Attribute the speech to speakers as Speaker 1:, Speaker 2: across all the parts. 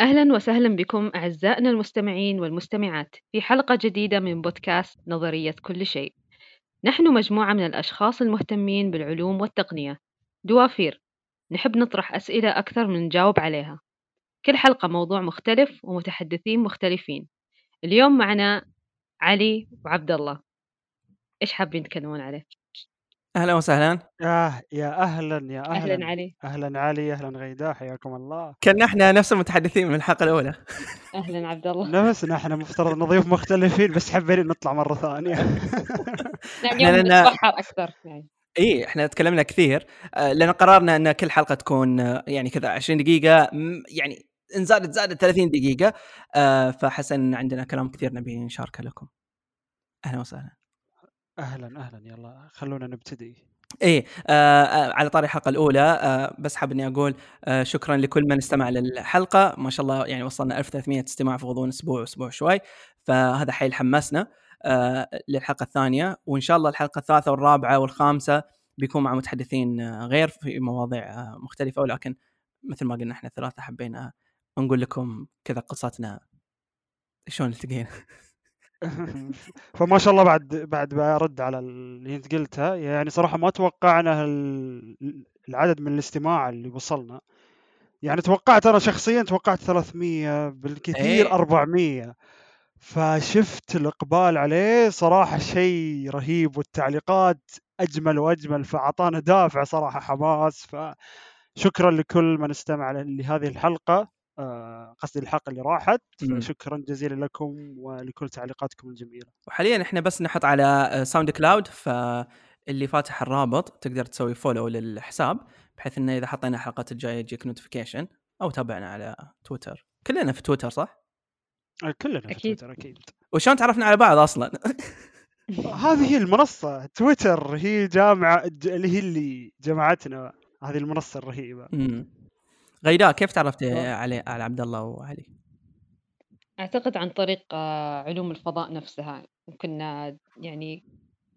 Speaker 1: أهلا وسهلا بكم أعزائنا المستمعين والمستمعات في حلقة جديدة من بودكاست نظرية كل شيء. نحن مجموعة من الأشخاص المهتمين بالعلوم والتقنية، دوافير، نحب نطرح أسئلة أكثر من نجاوب عليها. كل حلقة موضوع مختلف ومتحدثين مختلفين. اليوم معنا علي وعبد الله. إيش حابين تكلمون عليه؟
Speaker 2: أهلا وسهلا.
Speaker 3: يا يا أهلا يا أهلا
Speaker 1: أهلا علي
Speaker 3: أهلا علي أهلا غيداء حياكم الله.
Speaker 2: كنا إحنا نفس المتحدثين من الحلقة الأولى.
Speaker 1: أهلا عبد الله.
Speaker 3: نفسنا إحنا مفترض نضيف مختلفين بس حبينا نطلع مرة
Speaker 1: ثانية.
Speaker 2: إحنا
Speaker 1: اليوم
Speaker 2: لنا-
Speaker 1: نتبحر أكثر يعني.
Speaker 2: إي إحنا تكلمنا كثير. آه، لأن قررنا إن كل حلقة تكون آه، يعني كذا 20 دقيقة م- يعني إن زادت زادت 30 دقيقة. آه، فحسن ان عندنا كلام كثير نبي نشاركه لكم. أهلا وسهلا.
Speaker 3: أهلا أهلا يلا خلونا نبتدي.
Speaker 2: إيه آه آه، على طاري الحلقة الأولى آه بس حاب إني أقول آه شكرا لكل من استمع للحلقة. ما شاء الله يعني وصلنا 1300 استماع في غضون أسبوع أسبوع شوي. فهذا حيل حمسنا آه للحلقة الثانية. وإن شاء الله الحلقة الثالثة والرابعة والخامسة بيكون مع متحدثين آه، غير في مواضيع آه، مختلفة. ولكن مثل ما قلنا إحنا الثلاثة حبينا نقول لكم كذا قصتنا. شلون التقينا
Speaker 3: فما شاء الله بعد بعد برد على اللي انت قلته يعني صراحة ما توقعنا ال- العدد من الاستماع اللي وصلنا. يعني توقعت أنا شخصيا توقعت 300 بالكثير
Speaker 2: إيه.
Speaker 3: 400 فشفت الإقبال عليه صراحة شيء رهيب والتعليقات أجمل وأجمل فأعطانا دافع صراحة حماس. فشكرا لكل من استمع لهذه الحلقة. قصدي الحلقة اللي راحت. شكرا جزيلا لكم ولكل تعليقاتكم الجميلة
Speaker 2: وحاليا إحنا بس نحط على ساوند كلاود فاللي فاتح الرابط تقدر تسوي follow للحساب بحيث إنه إذا حطينا الحلقات الجاية يجيك notification أو تابعنا على تويتر كلنا في تويتر صح؟
Speaker 3: آه، كلنا في
Speaker 1: أكيد.
Speaker 3: تويتر أكيد
Speaker 2: وشلون تعرفنا على بعض أصلا؟
Speaker 3: هذه هي المنصة تويتر هي جامعة اللي هي اللي جمعتنا هذه المنصة الرهيبة
Speaker 2: مم. غيداء كيف تعرفت علي على عبد الله وعلي؟
Speaker 1: أعتقد عن طريق آه، علوم الفضاء نفسها. كنا يعني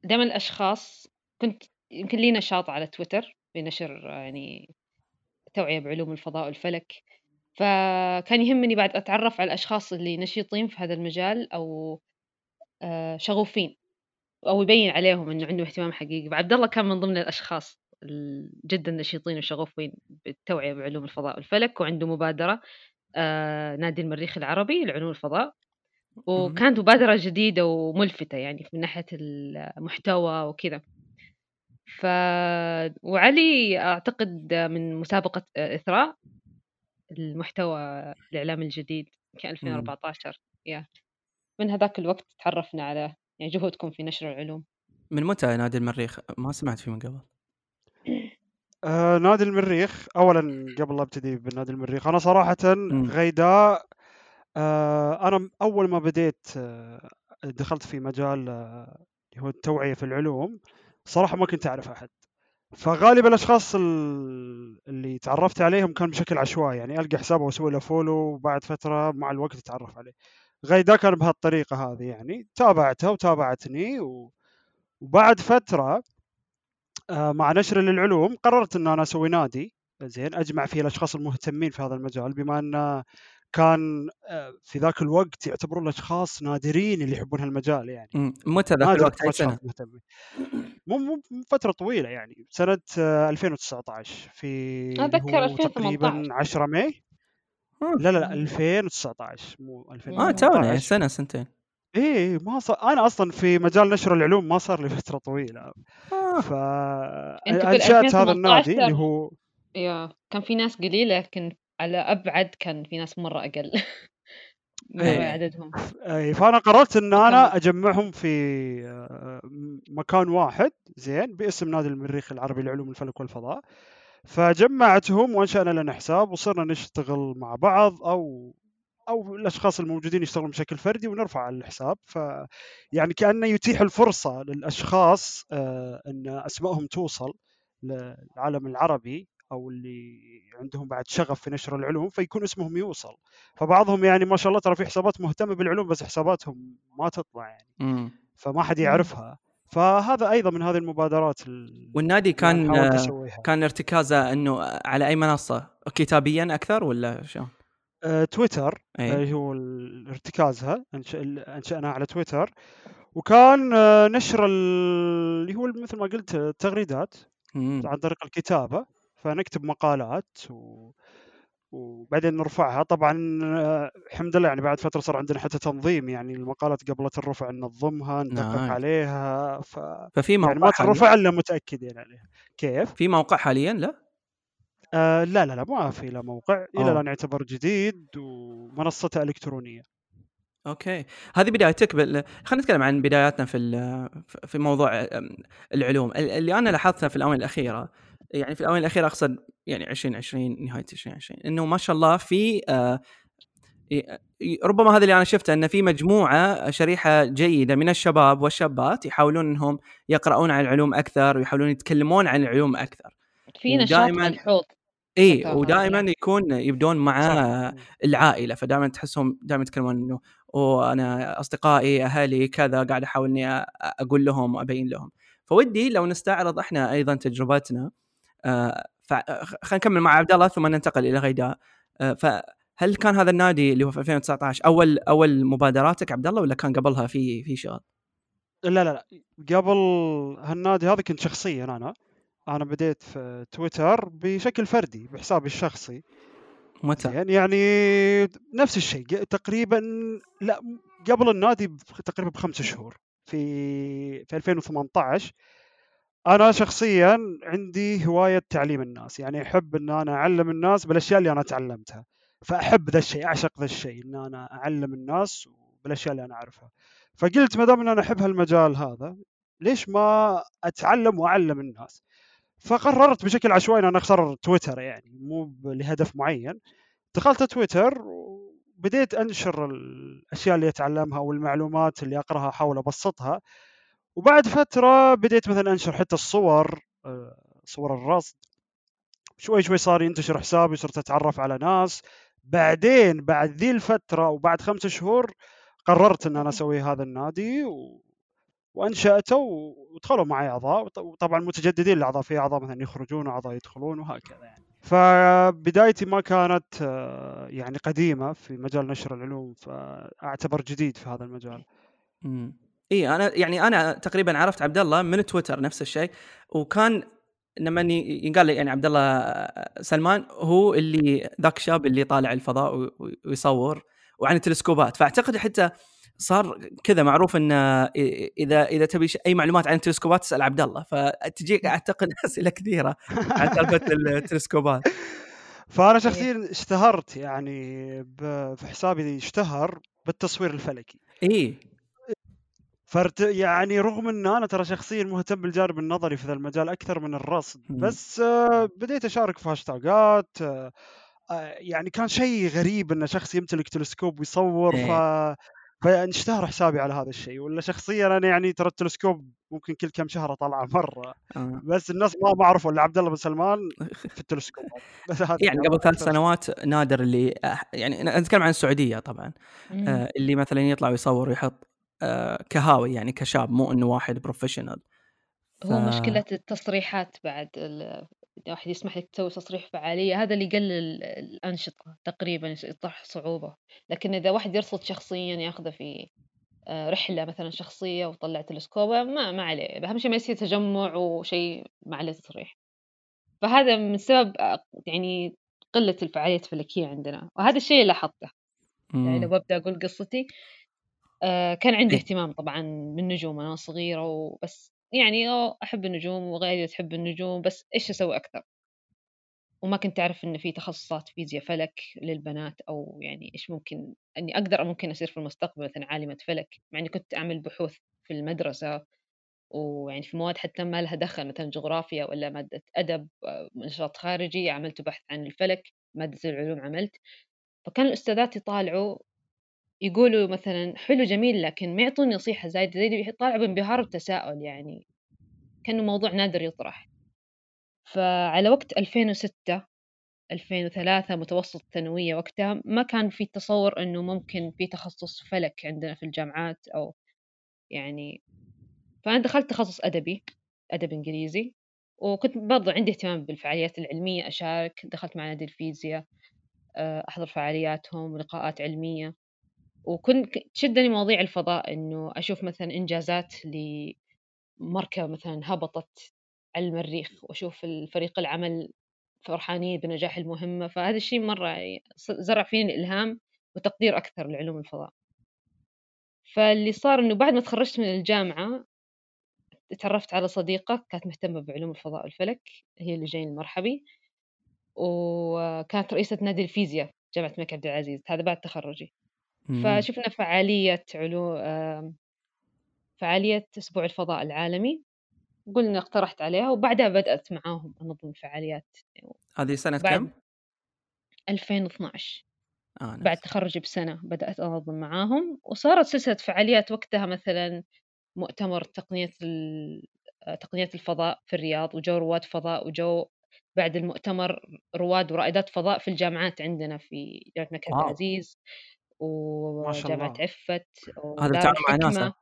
Speaker 1: دائما الأشخاص كنت يمكن لي نشاط على تويتر بنشر آه، يعني توعية بعلوم الفضاء والفلك. فكان يهمني بعد أتعرف على الأشخاص اللي نشيطين في هذا المجال أو آه، شغوفين أو يبين عليهم إنه عندهم اهتمام حقيقي. فعبد الله كان من ضمن الأشخاص. ال- جدا نشيطين وشغوفين بالتوعية بعلوم الفضاء والفلك وعنده مبادرة آه، نادي المريخ العربي لعلوم الفضاء. وكانت مبادرة جديدة وملفتة يعني من ناحية المحتوى وكذا. ف وعلي أعتقد من مسابقة إثراء المحتوى الإعلام الجديد كان 2014 يا. من هذاك الوقت تعرفنا على يعني جهودكم في نشر العلوم.
Speaker 2: من متى نادي المريخ؟ ما سمعت فيه من قبل.
Speaker 3: آه نادي المريخ. اولا قبل لا أبتدي بنادي المريخ أنا صراحة غيداء. آه أنا أول ما بديت آه دخلت في مجال آه، اللي هو التوعية في العلوم صراحة ما كنت أعرف أحد. فغالبا الأشخاص ال- اللي تعرفت عليهم كان بشكل عشوائي يعني ألقى حسابه وأسوي له فولو وبعد فترة مع الوقت اتعرف عليه. غيدا كان بهالطريقة هذه يعني تابعته وتابعتني و... وبعد فترة مع نشر للعلوم قررت إن أنا أسوي نادي زين أجمع فيه الأشخاص المهتمين في هذا المجال بما ان كان آه، في ذاك الوقت يعتبرون الأشخاص نادرين اللي يحبون هالمجال يعني.
Speaker 2: متى ذاك الوقت
Speaker 3: أي سنة؟ مو مو فترة طويلة يعني سنة آه، 2019 في اللي
Speaker 1: أتذكر
Speaker 3: هو
Speaker 1: 2018.
Speaker 3: تقريبا 10 ماي
Speaker 2: آه.
Speaker 3: لا لا لا 2019 مو
Speaker 2: آه
Speaker 3: 2018
Speaker 2: تونا سنة سنتين
Speaker 3: إيه ما صار أنا أصلا في مجال نشر العلوم ما صار لي فترة طويلة
Speaker 2: آه.
Speaker 3: ف
Speaker 1: أنت
Speaker 3: أنشأت هذا النادي
Speaker 1: 2018
Speaker 3: اللي هو
Speaker 1: يا كان في ناس قليلة لكن على أبعد كان في ناس مرة أقل مرة
Speaker 2: إيه.
Speaker 1: عددهم
Speaker 3: اي فأنا قررت إن
Speaker 1: أنا.
Speaker 3: أجمعهم في آه، مكان واحد زين باسم نادي المريخ العربي لعلوم الفلك والفضاء فجمعتهم وانشأنا لنا حساب وصرنا نشتغل مع بعض أو أو الأشخاص الموجودين يشتغلون بشكل فردي ونرفع الحساب. ف يعني كأنه يتيح الفرصة للأشخاص آه، إن أسمائهم توصل للعالم العربي أو اللي عندهم بعد شغف في نشر العلوم فيكون اسمهم يوصل. فبعضهم يعني ما شاء الله ترى في حسابات مهتمة بالعلوم بس حساباتهم ما تطلع يعني. فما حد يعرفها. فهذا أيضا من هذه المبادرات ال-
Speaker 2: والنادي كان كان ارتكازه إنه على أي منصة؟ كتابيا أكثر ولا شلون؟
Speaker 3: آه، تويتر
Speaker 2: أي.
Speaker 3: اللي هو ال- ارتكازها أنشأناها على تويتر وكان آه، نشر ال- اللي هو مثل ما قلت التغريدات. عن طريق الكتابة فنكتب مقالات و... وبعدين نرفعها طبعا آه، الحمد لله يعني بعد فترة صار عندنا حتى تنظيم يعني المقالات قبل لا تنرفع ننظمها ندقق
Speaker 2: نايس.
Speaker 3: عليها ف...
Speaker 2: ففي موقع
Speaker 3: يعني ما؟ تنرفع إلا متأكدين عليها كيف؟
Speaker 2: في موقع حاليا لا
Speaker 3: آه لا لا لا ما في له موقع إلى
Speaker 2: أوه.
Speaker 3: الآن يعتبر جديد ومنصته إلكترونية.
Speaker 2: أوكي. هذه بدايتك بال... خلينا نتكلم عن بداياتنا في ال... في موضوع العلوم. ال- اللي أنا لاحظته في الآونة الأخيرة يعني في الآونة الأخيرة أقصد يعني 2020 نهاية 2020 إنه ما شاء الله في آه، ربما هذا اللي أنا شفته انه في مجموعة شريحة جيدة من الشباب والشابات يحاولون إنهم يقرؤون عن العلوم أكثر ويحاولون يتكلمون عن العلوم أكثر.
Speaker 1: في نشاط ملحوظ.
Speaker 2: اي ودائما. يكون يبدون مع
Speaker 3: صح.
Speaker 2: العائلة فدائما تحسهم دائما يتكلمون إنه وأنا أصدقائي أهلي كذا قاعد أحاول إني أقول لهم وأبين لهم فودي لو نستعرض إحنا أيضا تجربتنا آه، فخلينا نكمل مع عبد الله ثم ننتقل إلى غيداء آه، فهل كان هذا النادي اللي هو في 2019 أول أول مبادراتك عبد الله ولا كان قبلها في في شغل؟
Speaker 3: لا لا لا قبل هالنادي هذا كنت شخصيا أنا أنا بديت في تويتر بشكل فردي بحسابي الشخصي.
Speaker 2: متى؟
Speaker 3: زين يعني نفس الشيء تقريبا لا قبل النادي تقريبا بخمس شهور في في 2018 أنا شخصيا عندي هواية تعليم الناس يعني أحب إن أنا أعلم الناس بالأشياء اللي أنا تعلمتها. فأحب ذا الشيء أعشق ذا الشيء إن أنا أعلم الناس بالأشياء اللي أنا أعرفها. فقلت ما دام إن أنا أحب هالمجال هذا ليش ما أتعلم وأعلم الناس؟ فقررت بشكل عشوائي أن أنا اختار تويتر يعني مو لهدف معين. دخلت تويتر وبديت أنشر الأشياء اللي أتعلمها والمعلومات اللي أقرأها احاول ابسطها وبعد فترة بديت مثلا أنشر حتى الصور آه، صور الرصد. شوي شوي صار ينتشر حسابي صرت أتعرف على ناس. بعدين بعد ذي الفترة وبعد خمسة شهور قررت إن أنا أسوي هذا النادي و... وأنشأته ودخلوا معي أعضاء وط- وطبعا متجددين الأعضاء في أعضاء مثلا يخرجون واعضاء يدخلون وهكذا يعني. فبدايتي ما كانت آه، يعني قديمة في مجال نشر العلوم فأعتبر جديد في هذا المجال.
Speaker 2: امم إي أنا يعني أنا تقريبا عرفت عبد الله من تويتر نفس الشيء وكان لما ينقال لي يعني عبد الله سلمان هو اللي ذاك الشاب اللي طالع الفضاء ويصور وعن التلسكوبات. فأعتقد حتى صار كذا معروف إن إذا إذا تبي أي معلومات عن التلسكوبات تسأل عبد الله فتجيك أعتقد اسئله كثيرة عن سالفة التلسكوبات.
Speaker 3: فأنا شخصيا اشتهرت يعني في حسابي اشتهر بالتصوير الفلكي.
Speaker 2: اي
Speaker 3: فرت يعني رغم إن أنا ترى شخصيا مهتم بالجانب النظري في ذا المجال أكثر من الرصد. بس آه، بديت أشارك في هاشتاجات آه، آه، يعني كان شيء غريب إن شخص يمتلك تلسكوب ويصور ف فاشتهر حسابي على هذا الشيء ولا شخصيا أنا يعني ترى التلسكوب ممكن كل كم شهر أطلعه مرة
Speaker 2: آه.
Speaker 3: بس الناس ما ما عرفوا الا عبد الله بن سلمان في التلسكوب بس هذا
Speaker 2: يعني قبل ثلاث. سنوات نادر اللي يعني نتكلم عن السعودية طبعا. آه، اللي مثلا يطلع ويصور ويحط آه، كهاوي يعني كشاب مو إنه واحد بروفيشنال
Speaker 1: هو مشكلة التصريحات بعد واحد يسمح لك تسوي تصريح فعالية هذا اللي يقلل الأنشطة تقريبا يطرح صعوبة. لكن إذا واحد يرصد شخصيا ياخذه في آه، رحلة مثلا شخصية وطلع تلسكوبه ما ما عليه. أهم شيء ما يصير تجمع وشيء ما عليه تصريح فهذا من سبب آه، يعني قلة الفعاليات الفلكية عندنا. وهذا الشيء اللي لاحظته. يعني لو ببدأ أقول قصتي آه، كان عندي
Speaker 2: إيه.
Speaker 1: اهتمام طبعا بالنجوم أنا صغيرة وبس. يعني أوه أحب النجوم وغيري تحب النجوم بس إيش أسوي أكثر؟ وما كنت أعرف إن في تخصصات فيزياء فلك للبنات أو يعني إيش ممكن إني أقدر ممكن أصير في المستقبل مثلا عالمة فلك مع إني كنت أعمل بحوث في المدرسة ويعني في مواد حتى ما لها دخل مثلا جغرافيا ولا مادة أدب آه، نشاط خارجي عملت بحث عن الفلك مادة العلوم عملت. فكان الأستاذات يطالعوا يقولوا مثلا حلو جميل لكن ما يعطوني نصيحة زايدة زي يطالعوا بانبهار وتساؤل يعني كأنه موضوع نادر يطرح. فعلى وقت 2006 2003 متوسط ثانوية وقتها ما كان في تصور إنه ممكن في تخصص فلك عندنا في الجامعات أو يعني. فأنا دخلت تخصص أدبي أدب إنجليزي وكنت برضو عندي اهتمام بالفعاليات العلمية أشارك. دخلت مع نادي الفيزياء آه، أحضر فعالياتهم ولقاءات علمية. وكنت تشدني مواضيع الفضاء إنه أشوف مثلا إنجازات لمركبة مثلا هبطت على المريخ وأشوف الفريق العمل فرحانين بنجاح المهمة. فهذا الشيء مرة زرع فيني الإلهام وتقدير أكثر لعلوم الفضاء. فاللي صار إنه بعد ما تخرجت من الجامعة تعرفت على صديقة كانت مهتمة بعلوم الفضاء والفلك هي اللي جايين المرحبي. وكانت رئيسة نادي الفيزياء جامعة الملك عبد العزيز هذا بعد تخرجي. فشفنا فعالية علوم فعالية أسبوع الفضاء العالمي قلنا اقترحت عليها وبعدها بدأت معاهم أنظم الفعاليات
Speaker 2: هذه سنة بعد كم؟
Speaker 1: 2012 آه بعد تخرجي بسنة بدأت أنظم معاهم وصارت سلسلة فعاليات وقتها مثلا مؤتمر تقنية تقنية الفضاء في الرياض وجو رواد فضاء وجو بعد المؤتمر رواد ورائدات فضاء في الجامعات عندنا في جامعة الملك عبد العزيز. وجامعة عفت
Speaker 2: هذا تعاون مع ناسا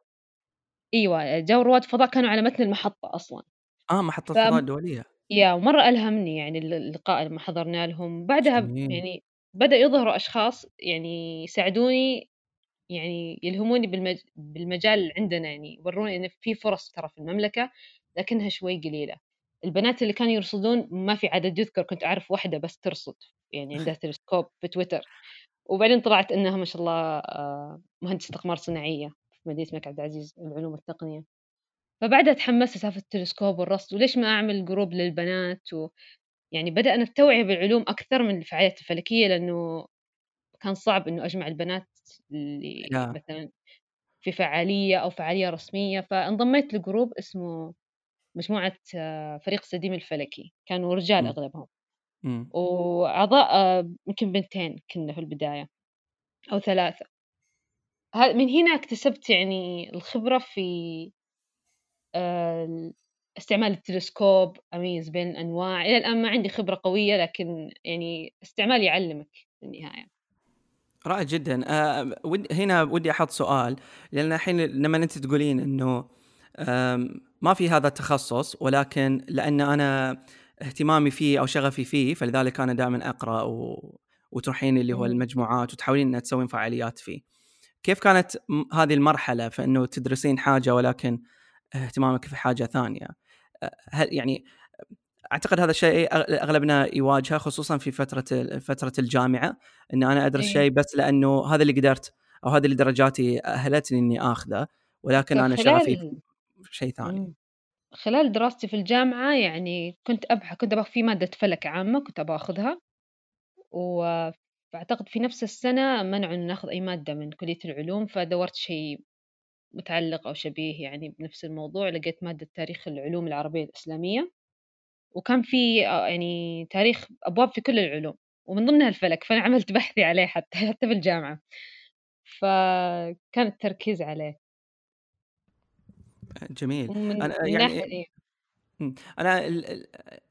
Speaker 1: إيوه جو رواد فضاء كانوا على متن المحطة أصلا.
Speaker 2: آه محطة ف... الفضاء الدولية.
Speaker 1: يا ومرة ألهمني يعني اللقاء لما حضرنا لهم. بعدها جميل. يعني بدأ يظهروا أشخاص يعني يساعدوني يعني يلهموني بالمج... بالمجال عندنا يعني يوروني إن في فرص ترى في المملكة لكنها شوي قليلة. البنات اللي كانوا يرصدون ما في عدد يذكر كنت أعرف واحدة بس ترصد يعني عندها تلسكوب في تويتر. وبعدين طلعت إنها ما شاء الله آه، مهندسة أقمار صناعية في مدينة الملك عبد العزيز العلوم والتقنية. فبعدها تحمست سالفة التلسكوب والرصد وليش ما أعمل جروب للبنات؟ و... يعني بدأنا التوعية بالعلوم أكثر من الفعاليات الفلكية لأنه كان صعب إنه أجمع البنات اللي yeah. مثلا في فعالية أو فعالية رسمية. فانضميت لجروب اسمه مجموعة آه، فريق سديم الفلكي. كانوا رجال أغلبهم. وأعضاء يمكن بنتين كنا في البداية أو ثلاثة. من هنا اكتسبت يعني الخبرة في آه، استعمال التلسكوب أميز بين الأنواع. إلى الآن ما عندي خبرة قوية لكن يعني استعمال يعلمك في النهاية.
Speaker 2: رائع جدا. أه هنا ودي أحط سؤال. لأن الحين لما أنت تقولين إنه ما في هذا التخصص ولكن لأن أنا اهتمامي فيه أو شغفي فيه فلذلك أنا دائما أقرأ و... وتروحين اللي هو المجموعات وتحاولين ان تسوين فعاليات فيه. كيف كانت هذه المرحلة في إنه تدرسين حاجة ولكن اهتمامك في حاجة ثانية؟ هل يعني أعتقد هذا الشيء أغلبنا يواجهه خصوصا في فترة فترة الجامعة إن أنا أدرس إيه. شيء بس لأنه هذا اللي قدرت أو هذه اللي درجاتي أهلتني إني آخذه ولكن أنا شغفي شيء ثاني
Speaker 1: خلال دراستي في الجامعة يعني كنت أبحث كنت أبغى في مادة فلك عامة كنت أبغى أخذها وأعتقد في نفس السنة منعوا إن ناخذ أي مادة من كلية العلوم فدورت شيء متعلق أو شبيه يعني بنفس الموضوع لقيت مادة تاريخ العلوم العربية الإسلامية وكان في آه، يعني تاريخ أبواب في كل العلوم ومن ضمنها الفلك فأنا عملت بحثي عليه حتى حتى في الجامعة فكان التركيز عليه.
Speaker 2: جميل أنا يعني أنا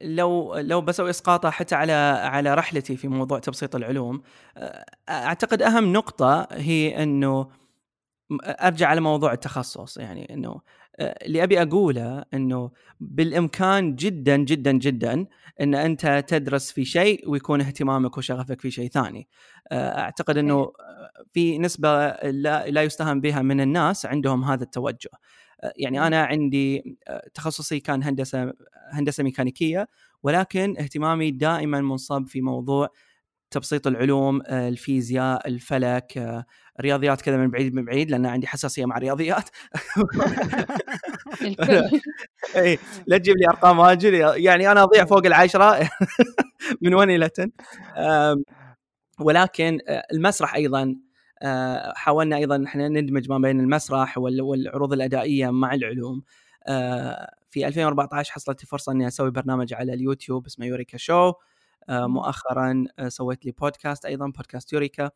Speaker 2: لو لو بسوي إسقاطه حتى على على رحلتي في موضوع تبسيط العلوم أعتقد أهم نقطة هي إنه أرجع على موضوع التخصص يعني إنه اللي أبي أقوله إنه بالإمكان جدا جدا جدا إن أنت تدرس في شيء ويكون اهتمامك وشغفك في شيء ثاني. أعتقد إنه في نسبة لا, لا يستهان بها من الناس عندهم هذا التوجه. يعني أنا عندي تخصصي كان هندسة هندسة ميكانيكية ولكن اهتمامي دائما منصب في موضوع تبسيط العلوم الفيزياء الفلك رياضيات كذا من بعيد من بعيد لأن عندي حساسية مع الرياضيات. إي لا تجيب لي أرقام واجد يعني أنا أضيع فوق العشرة من وين إلى ولكن المسرح أيضا آه، حاولنا أيضا إحنا ندمج ما بين المسرح والعروض الأدائية مع العلوم. آه، في 2014 حصلت فرصة إني أسوي برنامج على اليوتيوب اسمه يوريكا شو. آه، مؤخرا سويت لي بودكاست أيضا بودكاست يوريكا.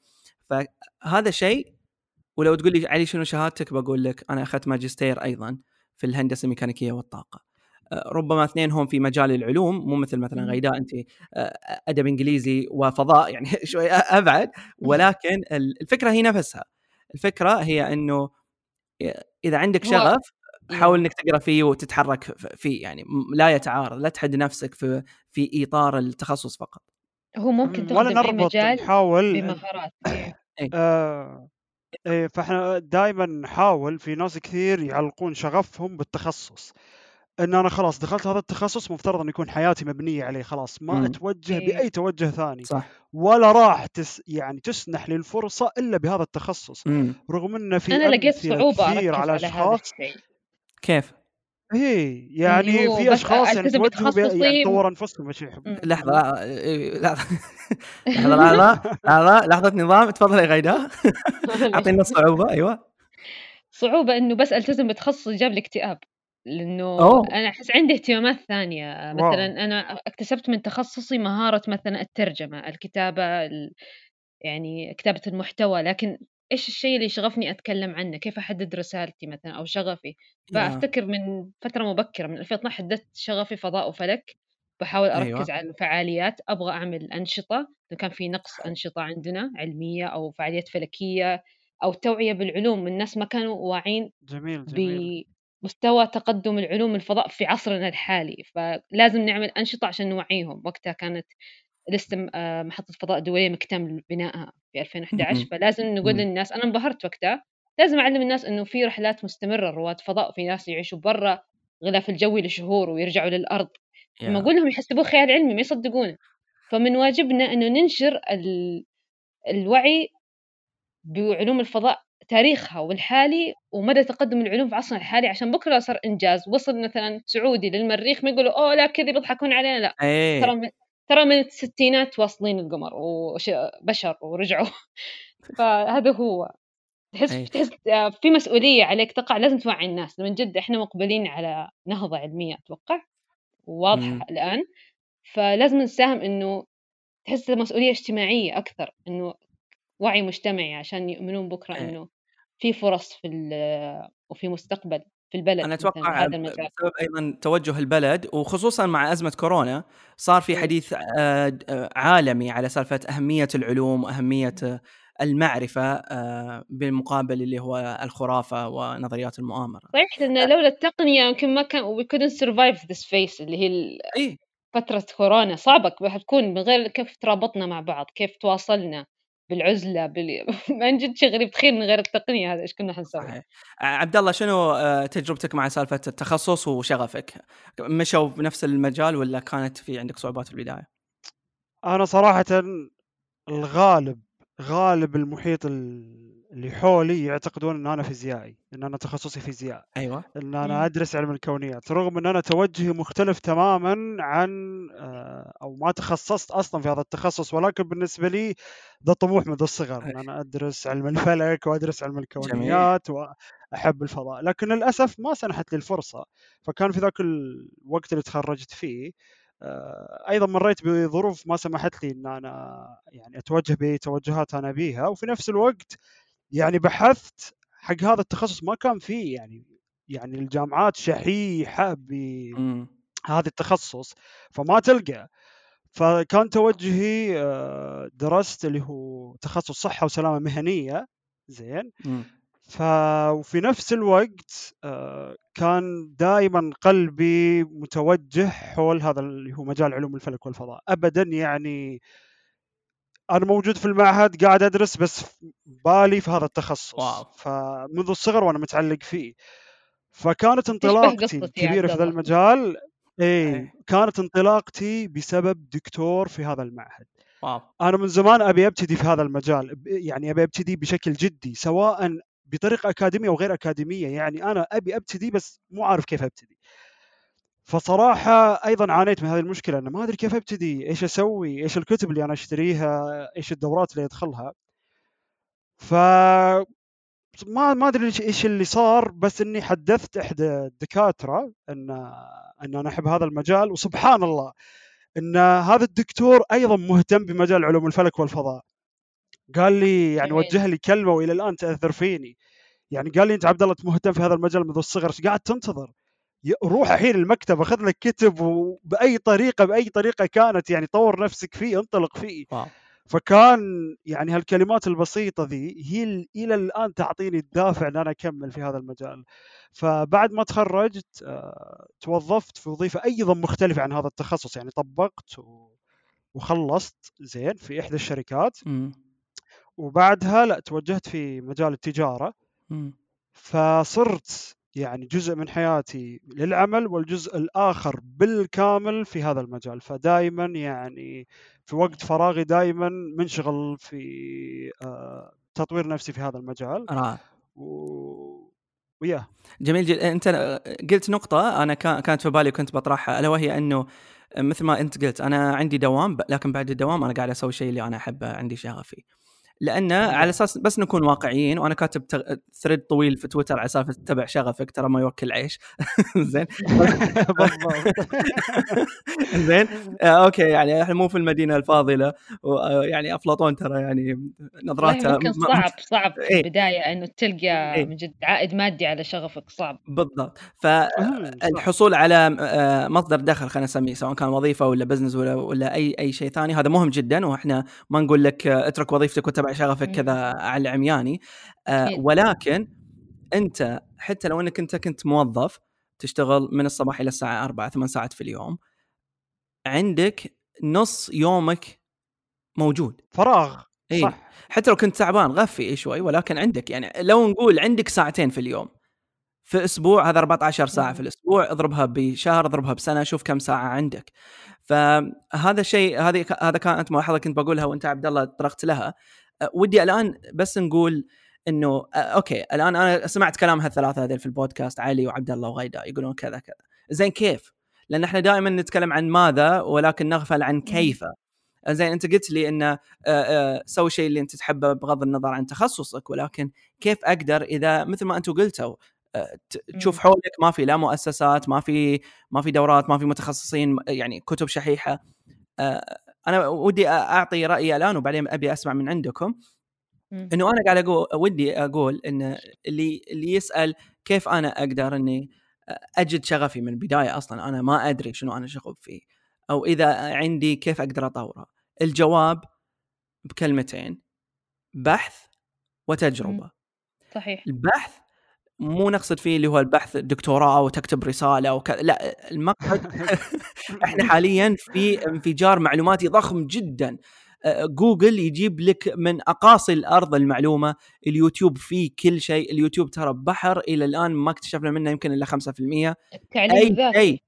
Speaker 2: فهذا شيء ولو تقول لي علي شنو شهادتك بقول لك أنا أخذت ماجستير أيضا في الهندسة الميكانيكية والطاقة. ربما اثنين هم في مجال العلوم مو مثل مثلا غيداء انت آه، أدب إنجليزي وفضاء يعني شوي أبعد ولكن الفكرة هي نفسها. الفكرة هي إنه إذا عندك شغف حاول إنك تقرأ فيه وتتحرك فيه يعني لا يتعارض لا تحد نفسك في في إطار التخصص فقط.
Speaker 1: هو ممكن
Speaker 3: ولا نربط
Speaker 1: مجال
Speaker 3: نحاول
Speaker 1: بمهارات إيه.
Speaker 2: إيه.
Speaker 3: آه إيه فإحنا دائما نحاول في ناس كثير يعلقون شغفهم بالتخصص. إن أنا خلاص دخلت هذا التخصص مفترض أن يكون حياتي مبنية عليه خلاص. ما
Speaker 2: مم.
Speaker 3: أتوجه
Speaker 1: إيه.
Speaker 3: بأي توجه ثاني.
Speaker 2: صح.
Speaker 3: ولا راح تس يعني تسنح لي الفرصة إلا بهذا التخصص.
Speaker 2: مم.
Speaker 3: رغم انه في
Speaker 1: أنا لقيت صعوبة
Speaker 3: كثير على
Speaker 1: أشخاص.
Speaker 2: كيف؟
Speaker 3: اي يعني
Speaker 1: هو
Speaker 3: في أشخاص يعني توجهوا يعني
Speaker 1: بتخصصي.
Speaker 3: طور أنفسهم إيش يحبون
Speaker 1: مم.
Speaker 2: لحظة إيه، لحظة. لحظة لحظة لحظة لحظة نظام. تفضل يا غيدا أعطينا الصعوبة. أيوه.
Speaker 1: صعوبة إنه بس ألتزم بتخصصي جاب لي اكتئاب لأنه
Speaker 2: أوه.
Speaker 1: أنا أحس عندي اهتمامات ثانية.
Speaker 3: واو.
Speaker 1: مثلا أنا اكتسبت من تخصصي مهارة مثلا الترجمة الكتابة ال- يعني كتابة المحتوى. لكن إيش الشيء اللي شغفني أتكلم عنه؟ كيف أحدد رسالتي مثلا أو شغفي؟
Speaker 2: يا
Speaker 1: فأفتكر من فترة مبكرة من 2012 حددت شغفي فضاء وفلك. بحاول أركز
Speaker 2: أيوه.
Speaker 1: على الفعاليات. أبغى أعمل أنشطة. إذا كان في نقص أنشطة عندنا علمية أو فعاليات فلكية أو توعية بالعلوم الناس ما كانوا واعين
Speaker 3: جميل جميل.
Speaker 1: بمستوى تقدم العلوم الفضاء في عصرنا الحالي فلازم نعمل أنشطة عشان نوعيهم وقتها كانت لسه آه، محطة فضاء دولية مكتمل بنائها في 2011
Speaker 2: مم.
Speaker 1: فلازم نقول. للناس أنا انبهرت وقتها لازم أعلم الناس إنه في رحلات مستمرة رواد فضاء في ناس يعيشوا برا غلاف الجوي لشهور ويرجعوا للأرض لما أقول لهم يحسبوه خيال علمي ما يصدقونه فمن واجبنا إنه ننشر ال... الوعي بعلوم الفضاء تاريخها والحالي ومدى تقدم العلوم في عصرنا الحالي عشان بكرة لو صار إنجاز وصل مثلا سعودي للمريخ ما يقولوا أوه لا كذا بيضحكون علينا. لا. ترى
Speaker 2: إيه
Speaker 1: من ترى من الستينات واصلين القمر وبشر ورجعوا. فهذا هو. تحس
Speaker 2: إيه.
Speaker 1: تحس آه، في مسؤولية عليك تقع لازم توعي الناس. من جد إحنا مقبلين على نهضة علمية أتوقع واضحة
Speaker 2: مم.
Speaker 1: الآن. فلازم نساهم إنه تحس مسؤولية اجتماعية أكثر إنه وعي مجتمعي عشان يؤمنون بكرة
Speaker 2: إيه.
Speaker 1: إنه في فرص في وفي مستقبل في البلد
Speaker 2: أنا
Speaker 1: أتوقع
Speaker 2: بسبب أيضا توجه البلد وخصوصا مع أزمة كورونا صار في
Speaker 1: إيه.
Speaker 2: حديث آه، آه، عالمي على سالفة أهمية العلوم وأهمية آه، المعرفة آه، بالمقابل اللي هو الخرافة ونظريات المؤامرة.
Speaker 1: صحيح لأن لولا التقنية يمكن ما كان we couldn't survive this phase اللي هي
Speaker 2: اي
Speaker 1: فترة كورونا. صعبه حتكون من غير كيف ترابطنا مع بعض كيف تواصلنا. بالعزلة بال... من جد شيء غريب تخيل من غير التقنية هذا إيش كنا حنسوي
Speaker 2: عبد الله شنو آه، تجربتك مع سالفة التخصص وشغفك؟ مشوا بنفس المجال ولا كانت في عندك صعوبات في البداية؟
Speaker 3: أنا صراحة الغالب غالب المحيط ال- اللي حولي يعتقدون إن أنا فيزيائي إن أنا تخصصي فيزياء أيوه.
Speaker 1: إن.
Speaker 3: أنا أدرس علم الكونيات رغم إن أنا توجهي مختلف تماما عن آه، أو ما تخصصت أصلا في هذا التخصص ولكن بالنسبة لي ده طموح منذ الصغر إن أنا أدرس علم الفلك وأدرس علم
Speaker 2: جميل.
Speaker 3: الكونيات وأحب الفضاء لكن للأسف ما سنحت لي الفرصة. فكان في ذاك الوقت اللي تخرجت فيه آه، أيضا مريت بظروف ما سمحت لي إن أنا يعني أتوجه بتوجهات أنا بيها وفي نفس الوقت يعني بحثت حق هذا التخصص ما كان فيه يعني يعني الجامعات شحيحة بهذا
Speaker 2: مم.
Speaker 3: التخصص فما تلقى فكان توجهي آه، درست اللي هو تخصص صحة وسلامة مهنية زين
Speaker 2: مم.
Speaker 3: ف وفي نفس الوقت آه، كان دائما قلبي متوجه حول هذا اللي هو مجال علوم الفلك والفضاء ابدا يعني أنا موجود في المعهد قاعد أدرس بس بالي في هذا التخصص.
Speaker 2: واو.
Speaker 3: فمنذ الصغر وأنا متعلق فيه. فكانت انطلاقتي الكبيره في ذا
Speaker 1: الله؟
Speaker 3: المجال اي كانت انطلاقتي بسبب دكتور في هذا المعهد.
Speaker 2: واو.
Speaker 3: أنا من زمان أبي أبتدي في هذا المجال يعني أبي أبتدي بشكل جدي سواء بطريقة أكاديمية أو غير أكاديمية. يعني أنا أبي أبتدي بس مو عارف كيف أبتدي. فصراحة أيضا عانيت من هذه المشكلة إنه ما أدري كيف أبتدي إيش أسوي إيش الكتب اللي أنا أشتريها إيش الدورات اللي أدخلها. ف ما ما أدري إيش إيش اللي صار بس إني حدثت إحدى الدكاترة إن إن أنا أحب هذا المجال وسبحان الله إن هذا الدكتور أيضا مهتم بمجال علوم الفلك والفضاء. قال لي يعني وجه لي كلمة وإلى الآن تأثر فيني. يعني قال لي أنت عبد الله مهتم في هذا المجال منذ الصغر إيش قاعد تنتظر؟ روح الحين المكتب أخذ لك كتب وباي طريقة بأي طريقة كانت يعني طور نفسك فيه انطلق فيه
Speaker 2: واو
Speaker 3: فكان يعني هالكلمات البسيطة ذي هي ال- إلى الآن تعطيني الدافع إن أنا أكمل في هذا المجال فبعد ما تخرجت آه، توظفت في وظيفة أيضا مختلفة عن هذا التخصص يعني طبقت. وخلصت زين في إحدى الشركات
Speaker 2: إمم.
Speaker 3: وبعدها لأ توجهت في مجال التجارة
Speaker 2: إمم.
Speaker 3: فصرت يعني جزء من حياتي للعمل والجزء الآخر بالكامل في هذا المجال. فدائما يعني في وقت فراغي دائما منشغل في آه، تطوير نفسي في هذا المجال.
Speaker 2: رائع.
Speaker 3: و... ويا
Speaker 2: جميل جدا أنت قلت نقطة أنا كانت في بالي كنت بطرحها ألا وهي أنه مثل ما أنت قلت أنا عندي دوام لكن بعد الدوام أنا قاعد أسوي الشيء اللي أنا أحبه عندي شغف فيه. لأن على أساس بس نكون واقعيين وأنا كاتب ثريد طويل في تويتر على سالفه تتبع شغفك ترى ما يوكل عيش. زين. زين. آه، okay يعني إحنا مو في المدينة الفاضلة يعني أفلاطون ترى يعني نظراته
Speaker 1: ممكن صعب صعب في إيه؟ البداية إنه تلقى إيه؟ من جد عائد مادي على شغفك صعب.
Speaker 2: بالضبط. فالحصول على آه، مصدر دخل خلينا نسميه سواء كان وظيفة ولا business ولا ولا أي أي شيء ثاني هذا مهم جدا وإحنا ما نقول لك اترك وظيفتك وتبع شغفك كذا على عمياني آه ولكن أنت حتى لو إنك أنت كنت موظف تشتغل من الصباح إلى الساعة 4 8 ساعات في اليوم عندك نص يومك موجود.
Speaker 3: فراغ
Speaker 2: إيه؟ صح. حتى لو كنت تعبان غفي شوي ولكن عندك يعني لو نقول عندك ساعتين في اليوم في أسبوع هذا 14 ساعة في الأسبوع اضربها بشهر اضربها بسنة شوف كم ساعة عندك. فهذا الشيء هذه هذا كانت ملاحظة كنت بقولها وأنت عبد الله طرقت لها. ودي الآن بس نقول إنه أه، okay الآن أنا سمعت كلام هالثلاثة هذول في البودكاست علي وعبد الله وغيدا يقولون كذا كذا. زين كيف؟ لأن إحنا دائما نتكلم عن ماذا ولكن نغفل عن كيف. زين أنت قلت لي انه أه، سوي شيء اللي أنت تحبه بغض النظر عن تخصصك ولكن كيف أقدر إذا مثل ما أنتم قلتوا تشوف حولك ما في لا مؤسسات ما في ما في دورات ما في متخصصين يعني كتب شحيحة أنا ودي أعطي رأيي الآن وبعدين أبي أسمع من عندكم. إنه أنا قاعد أقول ودي أقول إن اللي اللي يسأل كيف أنا أقدر إني أجد شغفي من البداية أصلا أنا ما أدري شنو أنا شغوف فيه. أو إذا عندي كيف أقدر أطوره. الجواب بكلمتين بحث وتجربة.
Speaker 1: صحيح.
Speaker 2: البحث مو نقصد فيه اللي هو البحث دكتوراه وتكتب رسالة وك... لا المقصد إحنا حاليا في انفجار معلوماتي ضخم جدا. جوجل يجيب لك من أقاصي الأرض المعلومة اليوتيوب فيه كل شيء اليوتيوب ترى بحر إلى الآن ما اكتشفنا منه يمكن إلا 5%
Speaker 1: أي
Speaker 2: شيء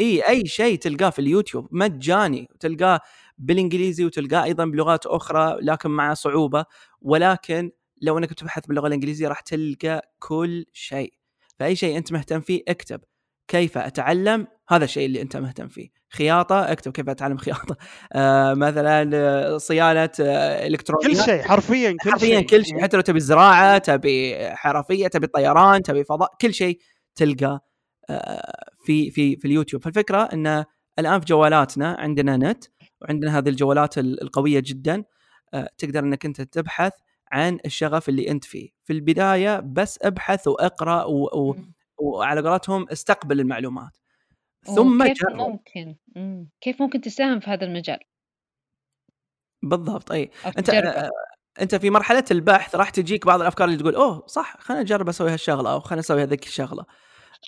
Speaker 2: إي أي شيء تلقاه في اليوتيوب مجاني تلقاه بالإنجليزي وتلقاه أيضا بلغات أخرى لكن مع صعوبة. ولكن لو انك تبحث باللغة الإنجليزية راح تلقى كل شيء. فأي شيء أنت مهتم فيه اكتب. كيف أتعلم؟ هذا الشيء اللي أنت مهتم فيه. خياطة اكتب كيف أتعلم خياطة. آه مثلا آه، صيانة آه إلكترونيات.
Speaker 3: كل شيء حرفيا كل
Speaker 2: حرفيا
Speaker 3: شيء.
Speaker 2: كل شيء. حتى لو تبي زراعة تبي حرفية تبي طيران تبي فضاء كل شيء تلقى آه في في في اليوتيوب. فالفكرة إن الآن في جوالاتنا عندنا نت وعندنا هذه الجوالات القوية جدا آه تقدر إنك أنت تبحث عن الشغف اللي أنت فيه. في البداية بس أبحث وأقرأ و... و... وعلى قولتهم استقبل المعلومات. ثم
Speaker 1: كيف جرب. ممكن مم. كيف ممكن تساهم في هذا المجال؟
Speaker 2: بالضبط أي. أنت آه أنت في مرحلة البحث راح تجيك بعض الأفكار اللي تقول أوه صح خليني اجرب أسوي هالشغلة أو خليني أسوي هذيك الشغلة.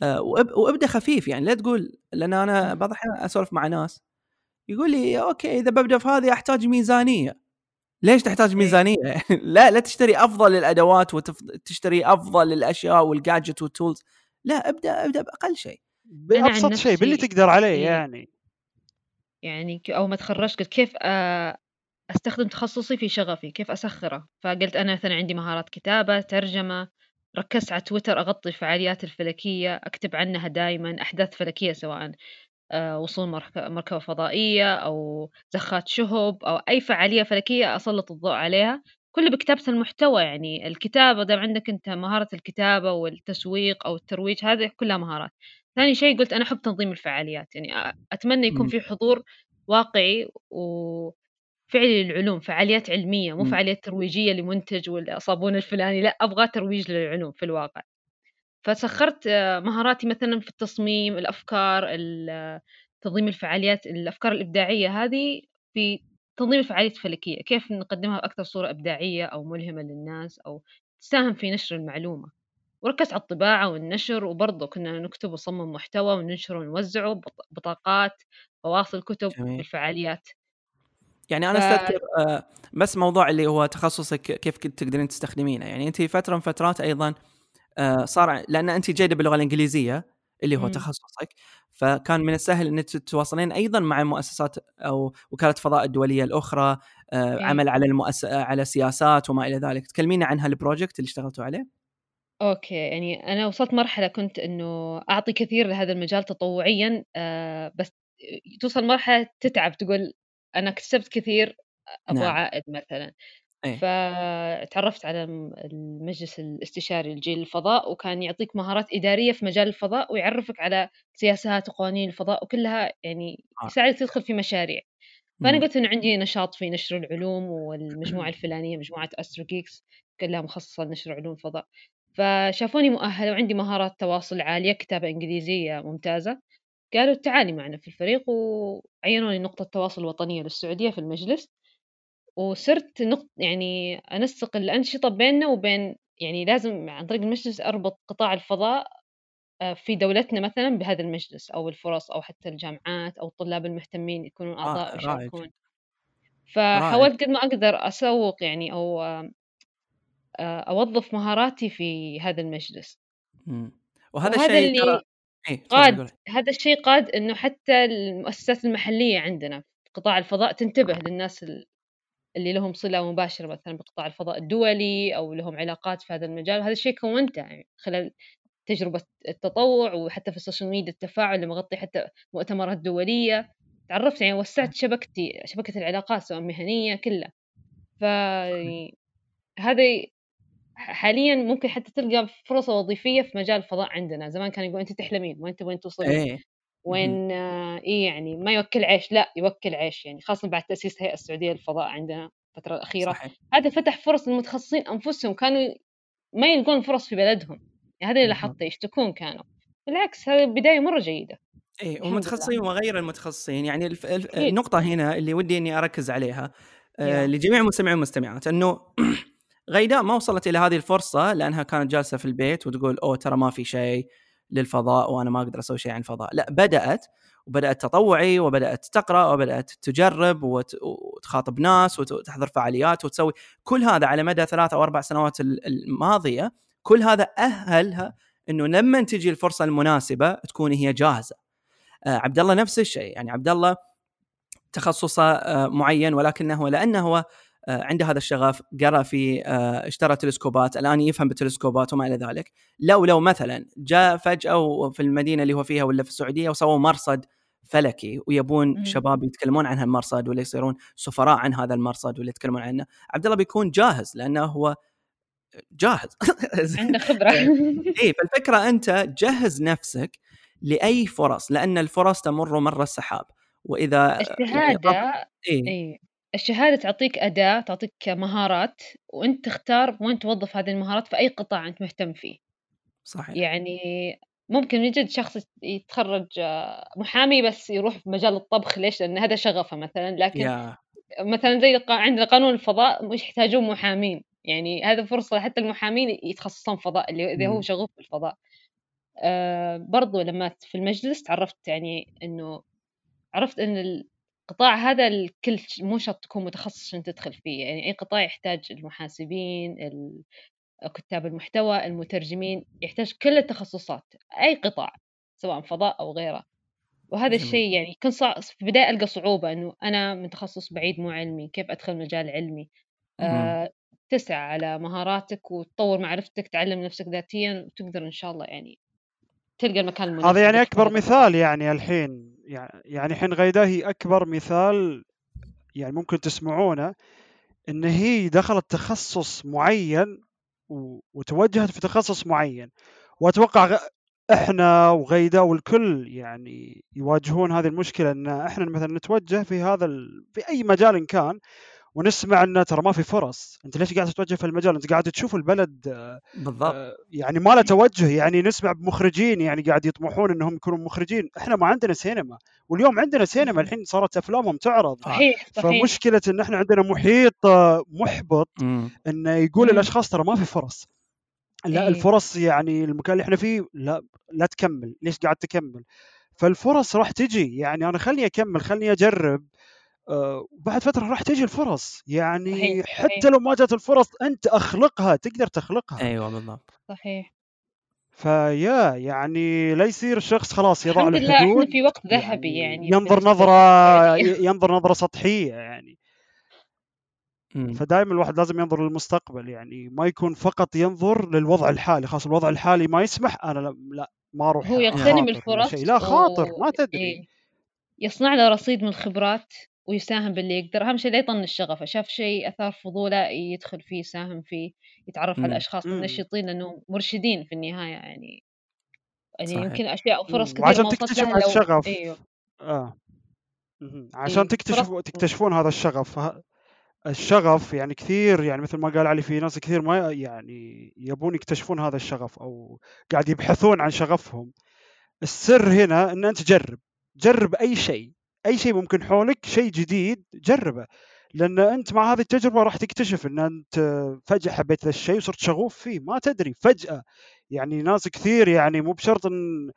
Speaker 2: آه واب... وأبدأ خفيف يعني لا تقول لأن أنا بعض الأحيان أسولف مع ناس يقول لي okay إذا ببدأ في هذه أحتاج ميزانية. ليش تحتاج إيه. ميزانية؟ لا لا تشتري أفضل الأدوات وتشتري أفضل الأشياء وال gadgets وال tools لا ابدأ ابدأ بأقل شيء
Speaker 3: بأبسط شيء باللي تقدر عليه إيه. يعني
Speaker 1: يعني اول ما تخرجت قلت كيف أستخدم تخصصي في شغفي كيف أسخره فقلت أنا مثلا عندي مهارات كتابة ترجمة ركزت على تويتر أغطي الفعاليات الفلكية أكتب عنها دائما أحداث فلكية سواء آه، وصول مركبة فضائية أو زخات شهب أو أي فعالية فلكية أسلط الضوء عليها. كله بكتابة المحتوى يعني. الكتابة دام عندك أنت مهارة الكتابة والتسويق أو الترويج هذه كلها مهارات. ثاني شيء قلت أنا أحب تنظيم الفعاليات. يعني أتمنى يكون في حضور واقعي وفعلي للعلوم فعاليات علمية مو فعاليات ترويجية لمنتج والصابون الفلاني. لا أبغى ترويج للعلوم في الواقع. فسخرت آه، مهاراتي مثلا في التصميم الأفكار تنظيم الفعاليات الأفكار الإبداعية هذه في تنظيم الفعاليات الفلكية. كيف نقدمها بأكثر صورة إبداعية أو ملهمة للناس أو تساهم في نشر المعلومة. وركزت على الطباعة والنشر وبرضه كنا نكتب ونصمم محتوى وننشره ونوزعه بطاقات فواصل كتب جميل. بالفعاليات
Speaker 2: يعني أنا ف... أستذكر آه بس موضوع اللي هو تخصصك كيف تقدرين تستخدمينه. يعني انت فترة من فترات أيضا صار لأن انت جيدة باللغة الإنجليزية اللي هو م. تخصصك فكان من السهل انك تتواصلين أيضا مع مؤسسات أو وكالة فضاء الدولية الأخرى آه عمل على المؤس... على سياسات وما إلى ذلك تكلمينا عن هال project اللي اشتغلتوا عليه
Speaker 1: okay، يعني أنا وصلت مرحلة كنت إنه أعطي كثير لهذا المجال تطوعيًا آه بس توصل مرحلة تتعب تقول أنا كسبت كثير أبغى نعم. عائد مثلًا، أيه. فتعرفت على المجلس الاستشاري لجيل الفضاء وكان يعطيك مهارات إدارية في مجال الفضاء ويعرفك على سياسات وقوانين الفضاء وكلها يعني آه. يساعدك تدخل في مشاريع. فأنا قلت إنه عندي نشاط في نشر العلوم والمجموعة الفلانية مجموعة أسترو جيكس كلها مخصصة لنشر علوم الفضاء. فشافوني مؤهلة وعندي مهارات تواصل عالية كتابة إنجليزية ممتازة قالوا تعالي معنا في الفريق وعينوني نقطة تواصل وطنية للسعودية في المجلس وصرت نقط يعني أنسق الأنشطة بيننا وبين يعني لازم عن طريق المجلس أربط قطاع الفضاء آه، في دولتنا مثلا بهذا المجلس أو الفرص أو حتى الجامعات أو الطلاب المهتمين يكونون أعضاء آه ويشاركون فحاولت قد ما أقدر أسوق يعني أو آه، أوظف مهاراتي في هذا المجلس.
Speaker 2: وهذا الشيء اللي
Speaker 1: إيه قاد هذا الشيء قاد إنه حتى المؤسسات المحلية عندنا في قطاع الفضاء تنتبه للناس اللي لهم صلة مباشرة مثلا بقطاع الفضاء الدولي أو لهم علاقات في هذا المجال وهذا الشيء كونته يعني خلال تجربة التطوع وحتى في السوشيال ميديا التفاعل اللي مغطي حتى مؤتمرات دولية. تعرفت يعني وسعت شبكتي شبكة العلاقات سواء مهنية كلها. ف هذا حاليا ممكن حتى تلقى فرصة وظيفية في مجال الفضاء عندنا. زمان كان يقول أنت تحلمين وين تبغين توصلين.
Speaker 2: إيه.
Speaker 1: وين آه إيه يعني ما يوكل عيش لا يوكل عيش يعني خاصة بعد تأسيس الهيئة السعودية للفضاء عندنا الفترة الأخيرة. صحيح. هذا فتح فرص للمتخصصين أنفسهم كانوا ما يلقون فرص في بلدهم. يعني هذا اللي لاحظته يشتكون كانوا. بالعكس هذه بداية مرة جيدة.
Speaker 2: إيه ومتخصصين وغير المتخصصين. يعني الف... الف... النقطة هنا اللي ودي إني أركز عليها آه لجميع المستمعين والمستمعات إنه غيداء ما وصلت إلى هذه الفرصة لأنها كانت جالسة في البيت وتقول أوه ترى ما في شيء. للفضاء وأنا ما أقدر أسوي شيء عن الفضاء. لا بدأت وبدأت تطوعي وبدأت تقرأ وبدأت تجرب وت... وتخاطب ناس وتحضر فعاليات وتسوي كل هذا على مدى ثلاث أو أربع سنوات الماضية. كل هذا أهلها إنه لما تجي الفرصة المناسبة تكون هي جاهزة. آه عبد الله نفس الشيء. يعني عبد الله تخصصه آه معين ولكنه لأنه هو عنده هذا الشغف قرأ في آه، اشترى تلسكوبات الآن يفهم بالتلسكوبات وما إلى ذلك. لو لو مثلا جاء فجأة في المدينة اللي هو فيها ولا في السعودية وسووا مرصد فلكي ويبون شباب يتكلمون عن هالمرصد ولا يصيرون سفراء عن هذا المرصد ولا يتكلمون عنه عبد الله بيكون جاهز لأنه هو جاهز.
Speaker 1: عنده خبرة.
Speaker 2: اي فالفكرة أنت جهز نفسك لأي فرص لأن الفرص تمر مر السحاب وإذا
Speaker 1: الشهاده إيه. إيه. الشهادة تعطيك أداة تعطيك مهارات وأنت تختار وين توظف هذه المهارات في أي قطاع أنت مهتم فيه.
Speaker 2: صحيح.
Speaker 1: يعني ممكن يوجد شخص يتخرج آه، محامي بس يروح في مجال الطبخ ليش؟ لأن هذا شغفه مثلا. لكن
Speaker 2: yeah.
Speaker 1: مثلا زي عندنا قانون الفضاء مش يحتاجون محامين. يعني هذا فرصة حتى المحامين يتخصصون فضاء اللي إذا هو شغوف بالفضاء آه برضو لما في المجلس تعرفت يعني إنه عرفت إن القطاع هذا الكل مو شرط تكون متخصص عشان تدخل فيه يعني أي قطاع يحتاج المحاسبين كتاب المحتوى المترجمين يحتاج كل التخصصات أي قطاع سواء فضاء أو غيره. وهذا الشيء يعني كان صع... في البداية ألقى صعوبة إنه أنا من تخصص بعيد مو علمي كيف أدخل مجال علمي؟ آه تسعى على مهاراتك وتطور معرفتك تعلم نفسك ذاتيا وتقدر إن شاء الله يعني تلقى المكان
Speaker 3: المناسب هذا يعني أكبر مثال يعني الحين يعني الحين غيدا هي أكبر مثال يعني ممكن تسمعونه إن هي دخلت تخصص معين وتوجهت في تخصص معين. وأتوقع إحنا وغيدا والكل يعني يواجهون هذه المشكلة إن إحنا مثلا نتوجه في هذا في أي مجال كان ونسمع انه ترى ما في فرص. أنت ليش قاعد تتوجه في المجال؟ أنت قاعد تشوف البلد
Speaker 2: بالضبط.
Speaker 3: آه، يعني ما له توجه. يعني نسمع بمخرجين يعني قاعد يطمحون إنهم يكونوا مخرجين. إحنا ما عندنا سينما. واليوم عندنا سينما. الحين صارت أفلامهم تعرض.
Speaker 1: صحيح,
Speaker 3: صحيح. فمشكلة إن إحنا عندنا محيط آه، محبط انه يقول الأشخاص ترى ما في فرص. لا إيه. الفرص يعني المكان اللي إحنا فيه لا لا تكمل. ليش قاعد تكمل؟ فالفرص راح تجي. يعني أنا خلني أكمل خلني أجرب. وبعد فترة راح تجي الفرص. يعني
Speaker 1: صحيح
Speaker 3: حتى لو ما جات الفرص أنت أخلقها تقدر تخلقها.
Speaker 2: أيوه بالضبط.
Speaker 1: صحيح.
Speaker 3: فيا يعني لا يصير الشخص خلاص يضع
Speaker 1: الحمد
Speaker 3: له
Speaker 1: لله
Speaker 3: إحنا
Speaker 1: في وقت ذهبي
Speaker 3: يعني
Speaker 1: يعني
Speaker 3: ينظر نظرة
Speaker 1: للسعودية
Speaker 3: ينظر نظرة سطحية يعني. فدائما الواحد لازم ينظر للمستقبل يعني ما يكون فقط ينظر للوضع الحالي. خلاص الوضع الحالي ما يسمح أنا لا, لا ما أروح
Speaker 1: هو يغتنم الفرص
Speaker 3: لا خاطر
Speaker 1: و
Speaker 3: ما تدري.
Speaker 1: إيه يصنع له رصيد من الخبرات. ويساهم باللي يقدر. أهم شيء لا يطنش شغفه شاف شيء أثار فضولة يدخل فيه يساهم فيه يتعرف على
Speaker 3: امم
Speaker 1: منشطين لأنه مرشدين في النهاية يعني. يعني
Speaker 2: صحيح.
Speaker 1: يمكن أشياء وفرص
Speaker 3: أمم،
Speaker 1: كثير
Speaker 3: وعشان تكتشف
Speaker 1: لو
Speaker 3: هالشغف
Speaker 1: أيوه.
Speaker 3: مهم. عشان
Speaker 1: إيه فرص
Speaker 3: تكتشفوا تكتشفون هذا الشغف. الشغف يعني كثير يعني مثل ما قال علي في ناس كثير ما يعني يبون يكتشفون هذا الشغف أو قاعد يبحثون عن شغفهم. السر هنا إن أنت جرب جرب أي شيء أي شيء ممكن حولك شيء جديد جربه. لأن أنت مع هذه التجربة راح تكتشف إن أنت فجأة حبيت ذا الشيء وصرت شغوف فيه. ما تدري فجأة. يعني ناس كثير يعني مو بشرط إن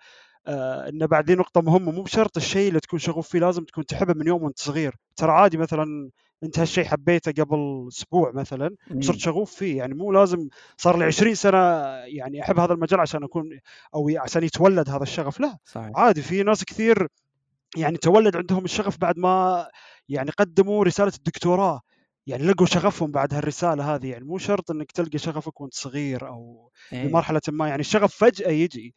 Speaker 3: آه انه بعد ذي نقطة مهمة مو بشرط الشيء اللي تكون شغوف فيه لازم تكون تحبه من يوم وأنت صغير. ترى عادي مثلا أنت هالشيء حبيته قبل أسبوع مثلا وصرت
Speaker 2: مم.
Speaker 3: شغوف فيه. يعني مو لازم صار لي 20 سنة يعني أحب هذا المجال عشان أكون أو عشان يتولد هذا الشغف. لا.
Speaker 2: صحيح.
Speaker 3: عادي في ناس كثير يعني تولد عندهم الشغف بعد ما يعني قدموا رسالة الدكتوراه. يعني لقوا شغفهم بعد هالرسالة هذه. يعني مو شرط إنك تلقى شغفك وأنت صغير أو
Speaker 2: إيه.
Speaker 3: بمرحله ما. يعني الشغف فجأة يجي.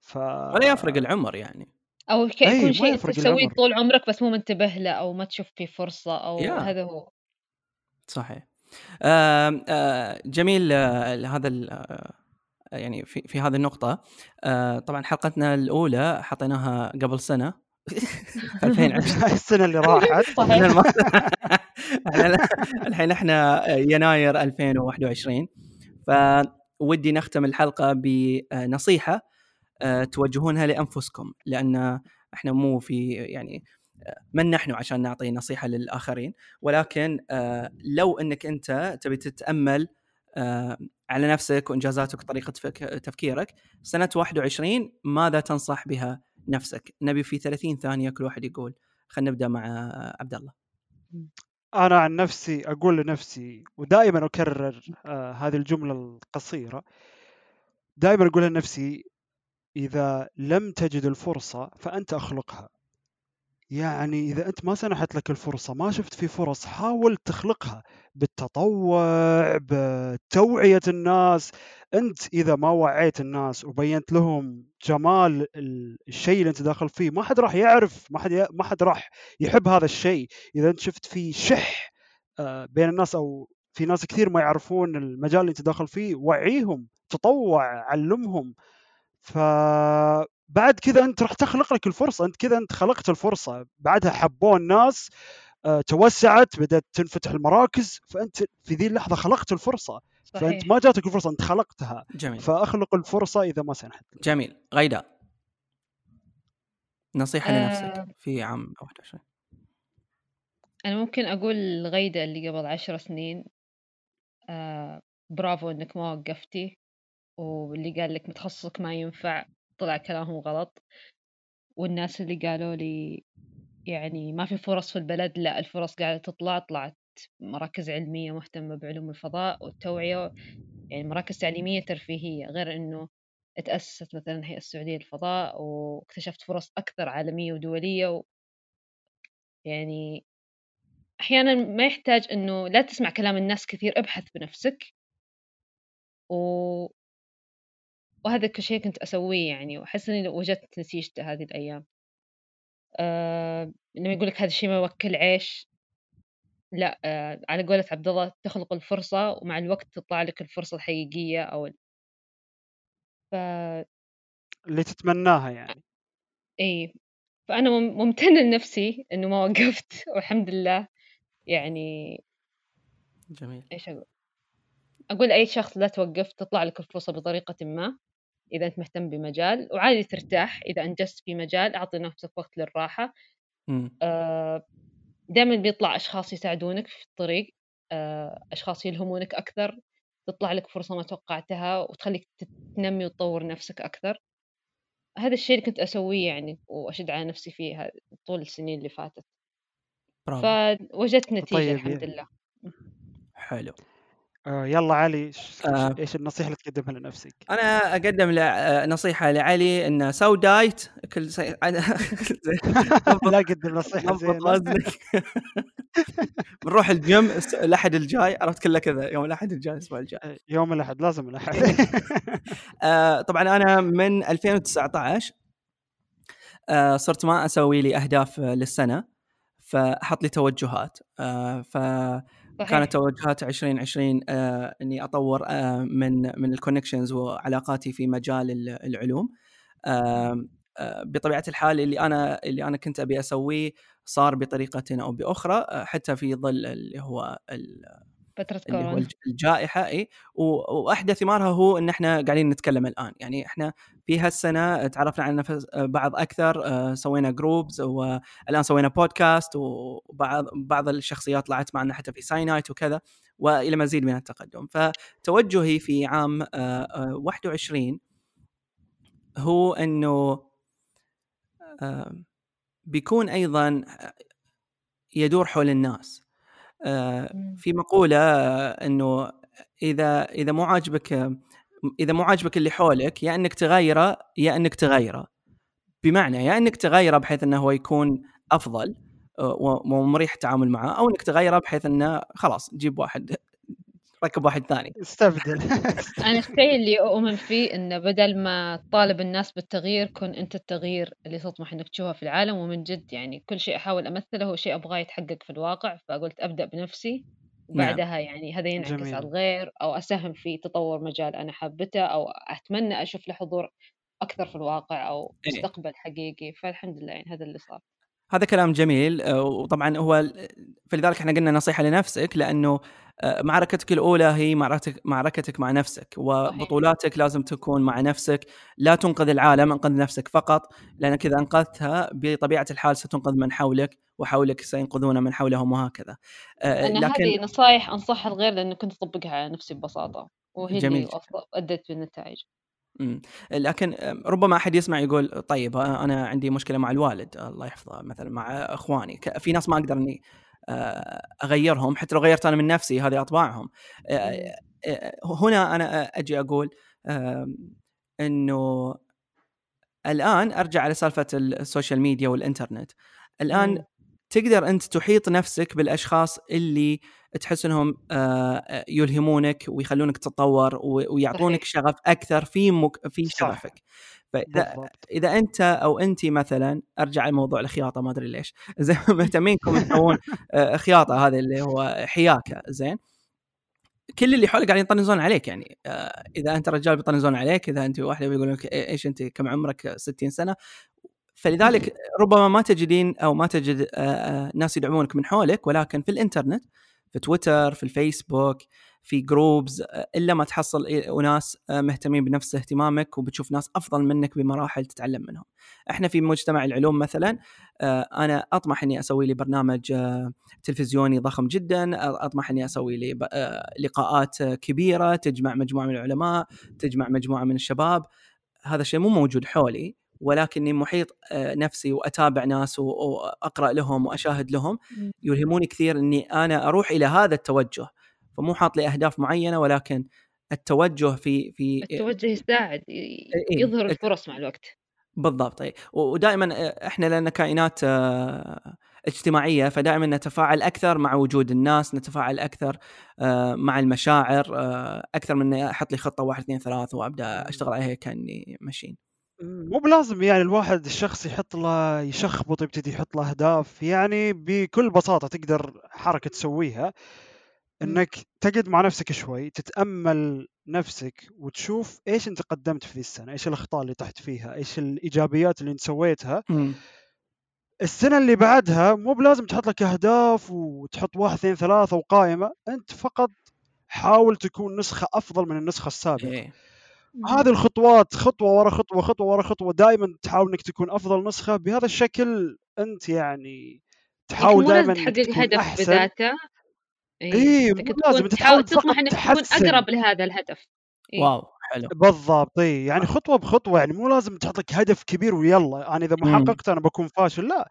Speaker 3: ف
Speaker 2: ولا يفرق العمر يعني.
Speaker 1: أو ك-
Speaker 3: اي
Speaker 1: يكون
Speaker 3: ما
Speaker 1: شيء تسويه طول عمرك بس مو منتبه له أو ما تشوف فيه فرصة أو
Speaker 2: يا.
Speaker 1: هذا هو.
Speaker 2: صحيح. آه آه جميل آه هذا ال- يعني في في هذه النقطة. آه طبعا حلقتنا الأولى حطيناها قبل سنة. 2020
Speaker 3: السنة اللي راحت.
Speaker 2: الحين إحنا يناير 2021 فودي نختم الحلقة بنصيحة آه، توجهونها لأنفسكم لأن إحنا مو في يعني من نحن عشان نعطي نصيحة للآخرين. ولكن آه، لو إنك أنت تبي تتأمل آه، على نفسك وإنجازاتك وطريقة فك- تفكيرك سنة 21 ماذا تنصح بها؟ نفسك؟ نبي في 30 ثانية كل واحد يقول خلينا نبدأ مع عبد الله.
Speaker 3: أنا عن نفسي أقول لنفسي ودائما أكرر آه هذه الجملة القصيرة دائما اقولها لنفسي إذا لم تجد الفرصة فأنت أخلقها يعني إذا أنت ما سنحت لك الفرصة ما شفت في فرص حاول تخلقها بالتطوع بتوعية الناس. أنت إذا ما وعيت الناس وبينت لهم جمال ال- الشيء اللي أنت داخل فيه ما حد راح يعرف ما حد ي- ما حد راح يحب هذا الشيء. إذا أنت شفت في شح آه، بين الناس أو في ناس كثير ما يعرفون المجال اللي أنت داخل فيه وعيهم تطوع علمهم. فبعد كذا أنت راح تخلق لك الفرصة. أنت كذا أنت خلقت الفرصة. بعدها حبوه الناس آه، توسعت بدأت تنفتح المراكز فأنت في ذي اللحظة خلقت الفرصة. فأنت
Speaker 1: صحيح.
Speaker 3: ما جاتك الفرصة أنت خلقتها.
Speaker 2: جميل.
Speaker 3: فأخلق الفرصة إذا ما سنحت. لك.
Speaker 2: جميل. غيداء نصيحة
Speaker 1: آه.
Speaker 2: لنفسك في عام 21
Speaker 1: أنا ممكن أقول الغيدة اللي قبل عشر سنين آه برافو إنك ما وقفتي واللي قال لك متخصصك ما ينفع. طلع كلامهم غلط والناس اللي قالوا لي يعني ما في فرص في البلد لا الفرص قاعدة تطلع طلعت مراكز علمية مهتمة بعلوم الفضاء والتوعية يعني مراكز تعليمية ترفيهية غير إنه تأسست مثلا الهيئة السعودية للفضاء واكتشفت فرص أكثر عالمية ودولية و يعني أحيانا ما يحتاج إنه لا تسمع كلام الناس كثير ابحث بنفسك و... وهذا كل شيء كنت أسويه يعني وأحس إني وجدت نتيجته هذه الأيام. آه... لما يقول لك هذا الشيء ما يوكل عيش. لا آه... على قولة عبد الله تخلق الفرصة ومع الوقت تطلع لك الفرصة الحقيقية أو ال- ف
Speaker 3: اللي تتمناها يعني.
Speaker 1: إي. فأنا مم- ممتنة لنفسي إنه ما وقفت والحمد لله. يعني
Speaker 2: جميل.
Speaker 1: إيش أقول؟ أقول أي شخص لا توقف تطلع لك الفرصة بطريقة ما. إذا أنت مهتم بمجال وعادي ترتاح إذا أنجزت في مجال أعطي نفسك وقت للراحة. آه، دائما بيطلع أشخاص يساعدونك في الطريق آه، أشخاص يلهمونك أكثر تطلع لك فرصة ما توقعتها وتخليك تنمي وتطور نفسك أكثر. هذا الشيء اللي كنت أسويه يعني وأشد على نفسي فيه طول السنين اللي فاتت. فوجدت نتيجة طيب الحمد لله.
Speaker 2: حلو.
Speaker 3: آه يلا علي آه. إيش النصيحة اللي تقدمها لنفسك؟
Speaker 2: أنا أقدم آه، نصيحة لعلي إنه سو diet كل سي...
Speaker 3: لا قدم نصيحة زينة
Speaker 2: بنروح الجيم الأحد الجاي عرفت كله كذا يوم الأحد الجاي الأسبوع الجاي
Speaker 3: آه، يوم الأحد لازم الأحد
Speaker 2: آه طبعا أنا من 2019 آه صرت ما أسوي لي أهداف للسنة فاحط لي توجهات آه ف صحيح. كانت توجهات 2020 آه إني أطور آه من من ال connections وعلاقاتي في مجال العلوم آه آه بطبيعة الحال اللي أنا اللي أنا كنت أبي أسويه صار بطريقة أو بأخرى آه، حتى في ظل اللي هو
Speaker 1: فترة كورونا.
Speaker 2: الجائحة اي وأحدى ثمارها هو إن إحنا قاعدين نتكلم الآن. يعني إحنا في هالسنة تعرفنا على نفس بعض أكثر آه، سوينا groups والآن سوينا بودكاست وبعض بعض الشخصيات طلعت معنا حتى في ساينايت وكذا وإلى مزيد من التقدم. فتوجهي في عام 21 آه، هو إنه بيكون أيضا يدور حول الناس. آه، في مقولة إنه إذا إذا مو عاجبك إذا مو عاجبك اللي حولك يا إنك تغيره يا إنك تغيره بمعنى يا إنك تغيره بحيث إنه هو يكون أفضل آه، ومريح التعامل معه أو إنك تغيره بحيث إنه خلاص جيب واحد. ركب واحد ثاني
Speaker 3: استبدل
Speaker 1: أنا الشيء اللي أؤمن فيه إنه بدل ما تطالب الناس بالتغيير كن أنت التغيير اللي تطمح إنك تشوفه في العالم ومن جد يعني كل شيء أحاول أمثله هو شيء أبغاه يتحقق في الواقع فقلت أبدأ بنفسي. وبعدها نعم. يعني هذا ينعكس جميل. على الغير أو أساهم في تطور مجال أنا حابته أو أتمنى أشوف له حضور أكثر في الواقع أو إيه. مستقبل حقيقي فالحمد لله يعني هذا اللي صار
Speaker 2: هذا كلام جميل آه، وطبعا هو فلذلك إحنا قلنا نصيحة لنفسك لأنه آه، معركتك الأولى هي معركتك معركتك مع نفسك وبطولاتك لازم تكون مع نفسك. لا تنقذ العالم انقذ نفسك فقط لأنك إذا أنقذتها بطبيعة الحال ستنقذ من حولك وحولك سينقذون من حولهم وهكذا.
Speaker 1: آه، أنا لكن هذه نصائح أنصحها الغير لأنه كنت اطبقها على نفسي ببساطة وهي جميل. اللي أدت بالنتائج.
Speaker 2: لكن ربما أحد يسمع يقول طيب أنا عندي مشكلة مع الوالد الله يحفظه مثلا مع إخواني. في ناس ما أقدر إني أغيرهم حتى لو غيرت أنا من نفسي هذه أطباعهم. هنا أنا أجي أقول إنه الآن أرجع على سالفه السوشيال ميديا والإنترنت. الآن. تقدر أنت تحيط نفسك بالأشخاص اللي تحس إنهم آه، يلهمونك ويخلونك تتطور ويعطونك. شغف أكثر في مك... في شغفك. فإذا إذا أنت أو انت مثلا أرجع لموضوع الخياطة ما أدري ليش. زين مهتمينكم تسوون آه، خياطة هذا اللي هو حياكة زين. كل اللي حولك قاعدين يطنزون عليك يعني. آه، إذا أنت رجال بيطنزون عليك إذا أنت واحدة بيقولون لك إيش أنت كم عمرك؟ 60 سنة. فلذلك ربما ما تجدين أو ما تجد ناس يدعمونك من حولك ولكن في الإنترنت في تويتر في الفيسبوك في جروبز إلا ما تحصل أناس مهتمين بنفس اهتمامك وبتشوف ناس أفضل منك بمراحل تتعلم منهم. إحنا في مجتمع العلوم مثلا أنا أطمح إني أسوي لي برنامج تلفزيوني ضخم جدا، أطمح إني أسوي لي لقاءات كبيرة تجمع مجموعة من العلماء، تجمع مجموعة من الشباب، هذا الشيء مو موجود حولي ولكني محيط آه، نفسي وأتابع ناس وأقرأ لهم وأشاهد لهم. يلهموني كثير إني أنا أروح إلى هذا التوجه. فمو حاط لي أهداف معينة ولكن التوجه في في
Speaker 1: التوجه يساعد يظهر الفرص مع الوقت.
Speaker 2: بالضبط إي. ودائما آه، إحنا لأن كائنات آه، اجتماعية فدائما نتفاعل أكثر مع وجود الناس نتفاعل أكثر مع المشاعر أكثر من أحط لي خطة واحد اثنين ثلاث وأبدأ أشتغل عليها كأني ماشين.
Speaker 3: مو بلازم يعني الواحد الشخص يحط له يشخبط يبتدي يحط له أهداف. يعني بكل بساطة تقدر حركة تسويها إنك تقعد مع نفسك شوي تتأمل نفسك وتشوف إيش أنت قدمت في ذي السنة إيش الأخطاء اللي طحت فيها إيش الإيجابيات اللي أنت سويتها. السنة اللي بعدها مو بلازم تحط لك أهداف وتحط واحد اثنين ثلاثة وقائمة أنت فقط حاول تكون نسخة أفضل من النسخة السابقة. إيه. هذه الخطوات خطوة ورا خطوة خطوة ورا خطوة دائما تحاول إنك تكون أفضل نسخة بهذا الشكل أنت يعني
Speaker 1: تحاول دائما تحقق هدف بذاته.
Speaker 3: إي إيه لازم
Speaker 1: تحاول تطمح إنك تكون أقرب لهذا الهدف.
Speaker 2: إيه؟ واو حلو.
Speaker 3: بالضبط إي يعني خطوة بخطوة يعني مو لازم تحط لك هدف كبير ويلا أنا إذا ما. حققت أنا بكون فاشل لا.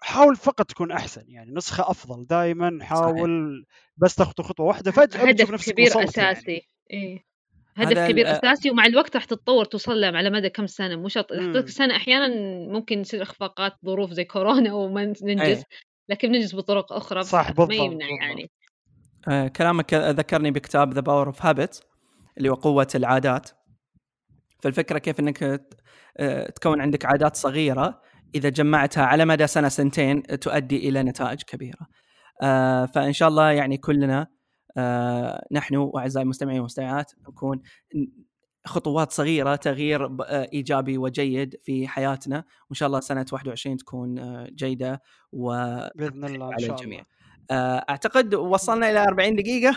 Speaker 3: حاول فقط تكون أحسن يعني نسخة أفضل دائما حاول بس تخطو خطوة واحدة فجأة
Speaker 1: هدف
Speaker 3: نفسك
Speaker 1: كبير
Speaker 3: يعني.
Speaker 1: أساسي. إيه
Speaker 2: هذا
Speaker 1: هدف كبير أساسي ومع الوقت راح تتطور توصل له على مدى كم سنة مو شرط
Speaker 3: مم.
Speaker 1: تحط سنة أحيانا ممكن يصير إخفاقات ظروف زي كورونا وما ننجز. لكن ننجز بطرق أخرى
Speaker 3: صح،
Speaker 1: ما
Speaker 3: بالضبط،
Speaker 1: يمنع
Speaker 3: بالضبط.
Speaker 1: يعني
Speaker 2: آه، كلامك ذكرني بكتاب The Power of Habit اللي هو قوة العادات فالفكرة كيف إنك آه، تكون عندك عادات صغيرة إذا جمعتها على مدى سنة سنتين تؤدي إلى نتائج كبيرة. آه، فإن شاء الله يعني كلنا آه، نحن وأعزائي المستمعين والمستمعات نكون خطوات صغيرة تغيير آه، إيجابي وجيد في حياتنا. وإن شاء الله سنة 21 تكون آه، جيدة و
Speaker 3: بإذن الله إن
Speaker 2: على
Speaker 3: شاء
Speaker 2: الجميع.
Speaker 3: الله.
Speaker 2: آه، أعتقد وصلنا إلى 40 دقيقة.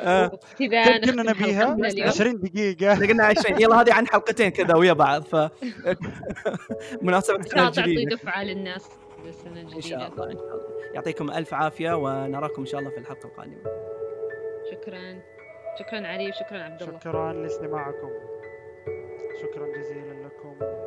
Speaker 2: آه،
Speaker 1: وبكذا
Speaker 3: كنا نبيها؟
Speaker 1: حلقتنا اليوم.
Speaker 3: 20
Speaker 2: دقيقة. قلنا 20 يلا هذه عن حلقتين كذا ويا بعض. ف
Speaker 1: شاء الله تعطي دفعة للناس. للسنه
Speaker 2: إن شاء
Speaker 1: الجديدة.
Speaker 2: الله إن شاء الله. يعطيكم ألف عافية ونراكم إن شاء الله في الحلقة القادمة.
Speaker 1: شكرا. شكرا علي وشكرا عبد الله.
Speaker 3: شكرا لاستماعكم شكرا جزيلا لكم.